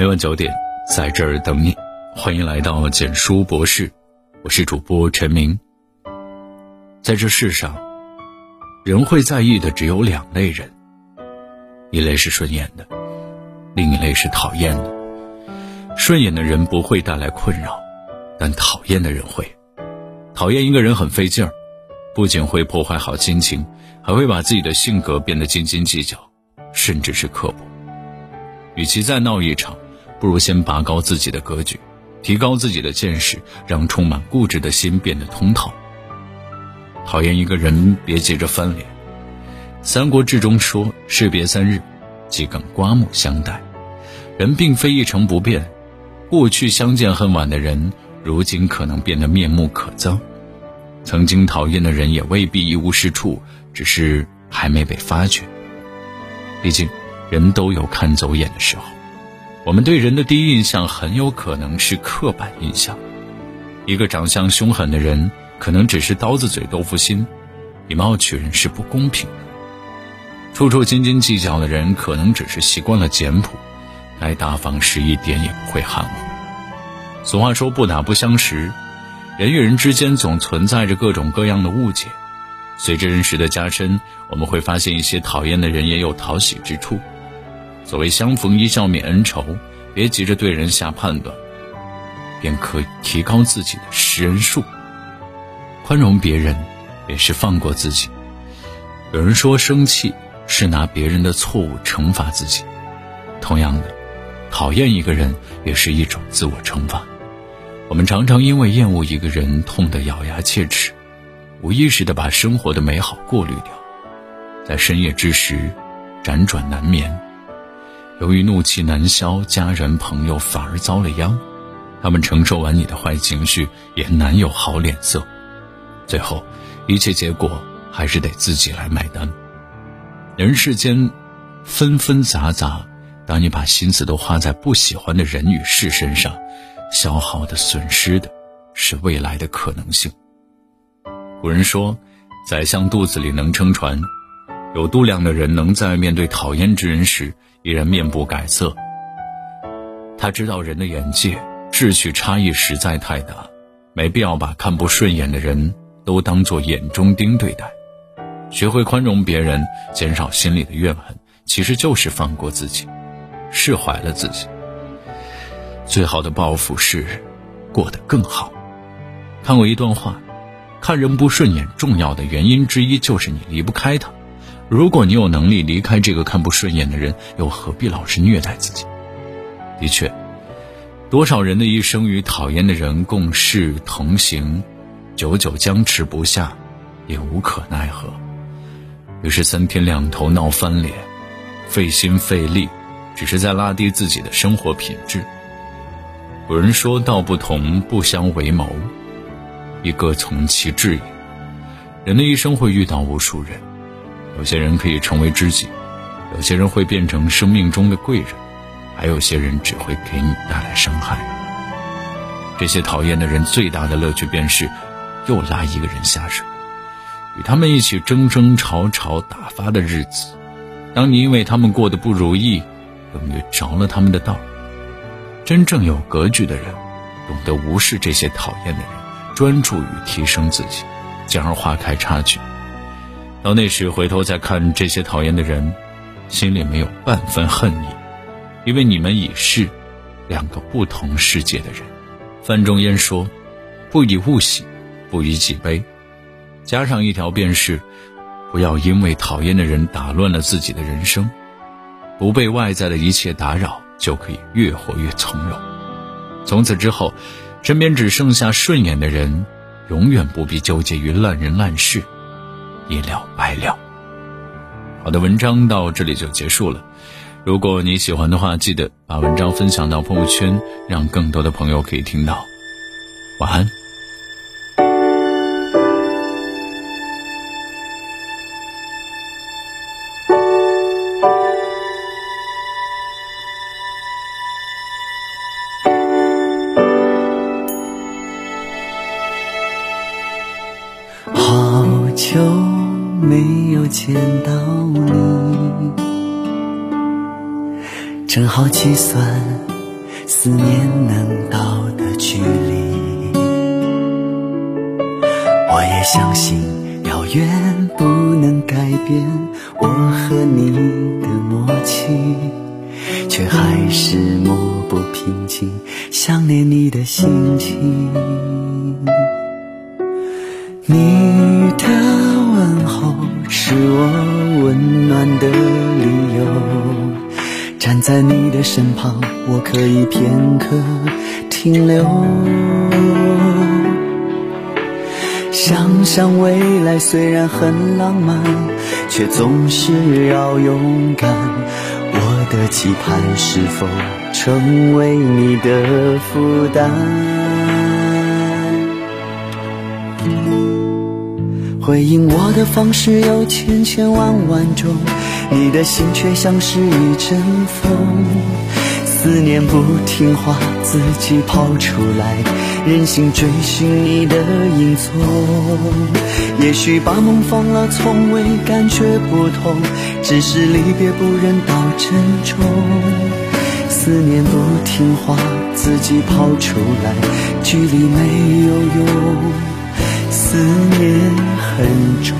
每晚九点，在这儿等你。欢迎来到简书博士，我是主播陈明。在这世上，人会在意的只有两类人，一类是顺眼的，另一类是讨厌的。顺眼的人不会带来困扰，但讨厌的人会。讨厌一个人很费劲儿，不仅会破坏好心情，还会把自己的性格变得斤斤计较，甚至是刻薄。与其再闹一场，不如先拔高自己的格局，提高自己的见识，让充满固执的心变得通透。讨厌一个人，别急着翻脸。《三国志》中说：“士别三日，即更刮目相待。”人并非一成不变，过去相见恨晚的人，如今可能变得面目可憎；曾经讨厌的人，也未必一无是处，只是还没被发觉。毕竟。人都有看走眼的时候，我们对人的第一印象很有可能是刻板印象。一个长相凶狠的人，可能只是刀子嘴豆腐心，以貌取人是不公平的；处处斤斤计较的人，可能只是习惯了简朴，该大方时一点也不会含糊。俗话说“不打不相识”，人与人之间总存在着各种各样的误解。随着认识的加深，我们会发现一些讨厌的人也有讨喜之处。所谓相逢一笑泯恩仇，别急着对人下判断，便可提高自己的识人术。宽容别人，也是放过自己。有人说，生气是拿别人的错误惩罚自己。同样的，讨厌一个人也是一种自我惩罚。我们常常因为厌恶一个人，痛得咬牙切齿，无意识的把生活的美好过滤掉，在深夜之时，辗转难眠。由于怒气难消，家人朋友反而遭了殃，他们承受完你的坏情绪，也难有好脸色。最后，一切结果还是得自己来买单。人世间纷纷杂杂，当你把心思都花在不喜欢的人与事身上，消耗的、损失的，是未来的可能性。古人说：“宰相肚子里能撑船。”有度量的人，能在面对讨厌之人时。依然面不改色。他知道人的眼界、志趣差异实在太大，没必要把看不顺眼的人都当做眼中钉对待。学会宽容别人，减少心里的怨恨，其实就是放过自己，释怀了自己。最好的报复是过得更好。看过一段话，看人不顺眼，重要的原因之一就是你离不开他。如果你有能力离开这个看不顺眼的人，又何必老是虐待自己？的确，多少人的一生与讨厌的人共事同行，久久僵持不下，也无可奈何。于是三天两头闹翻脸，费心费力，只是在拉低自己的生活品质。有人说道不同不相为谋，亦各从其志也。人的一生会遇到无数人。有些人可以成为知己，有些人会变成生命中的贵人，还有些人只会给你带来伤害。这些讨厌的人最大的乐趣便是，又拉一个人下水，与他们一起争争吵吵打发的日子。当你因为他们过得不如意，等于着了他们的道。真正有格局的人，懂得无视这些讨厌的人，专注于提升自己，进而化开差距。到那时回头再看这些讨厌的人，心里没有半分恨意，因为你们已是两个不同世界的人。范仲淹说：“不以物喜，不以己悲。”加上一条便是：不要因为讨厌的人打乱了自己的人生，不被外在的一切打扰，就可以越活越从容。从此之后，身边只剩下顺眼的人，永远不必纠结于烂人烂事。一了百了。好的，文章到这里就结束了。如果你喜欢的话，记得把文章分享到朋友圈，让更多的朋友可以听到。晚安。好久。没有见到你，正好计算思念能到的距离。我也相信遥远不能改变我和你的默契，却还是抹不平静想念你的心情。你温暖的理由，站在你的身旁，我可以片刻停留。想想未来虽然很浪漫，却总是要勇敢。我的期盼是否成为你的负担？回应我的方式有千千万万种，你的心却像是一阵风。思念不听话，自己跑出来，任性追寻你的影踪。也许把梦放了，从未感觉不同，只是离别不忍到珍重。思念不听话，自己跑出来，距离没有用。思念很重。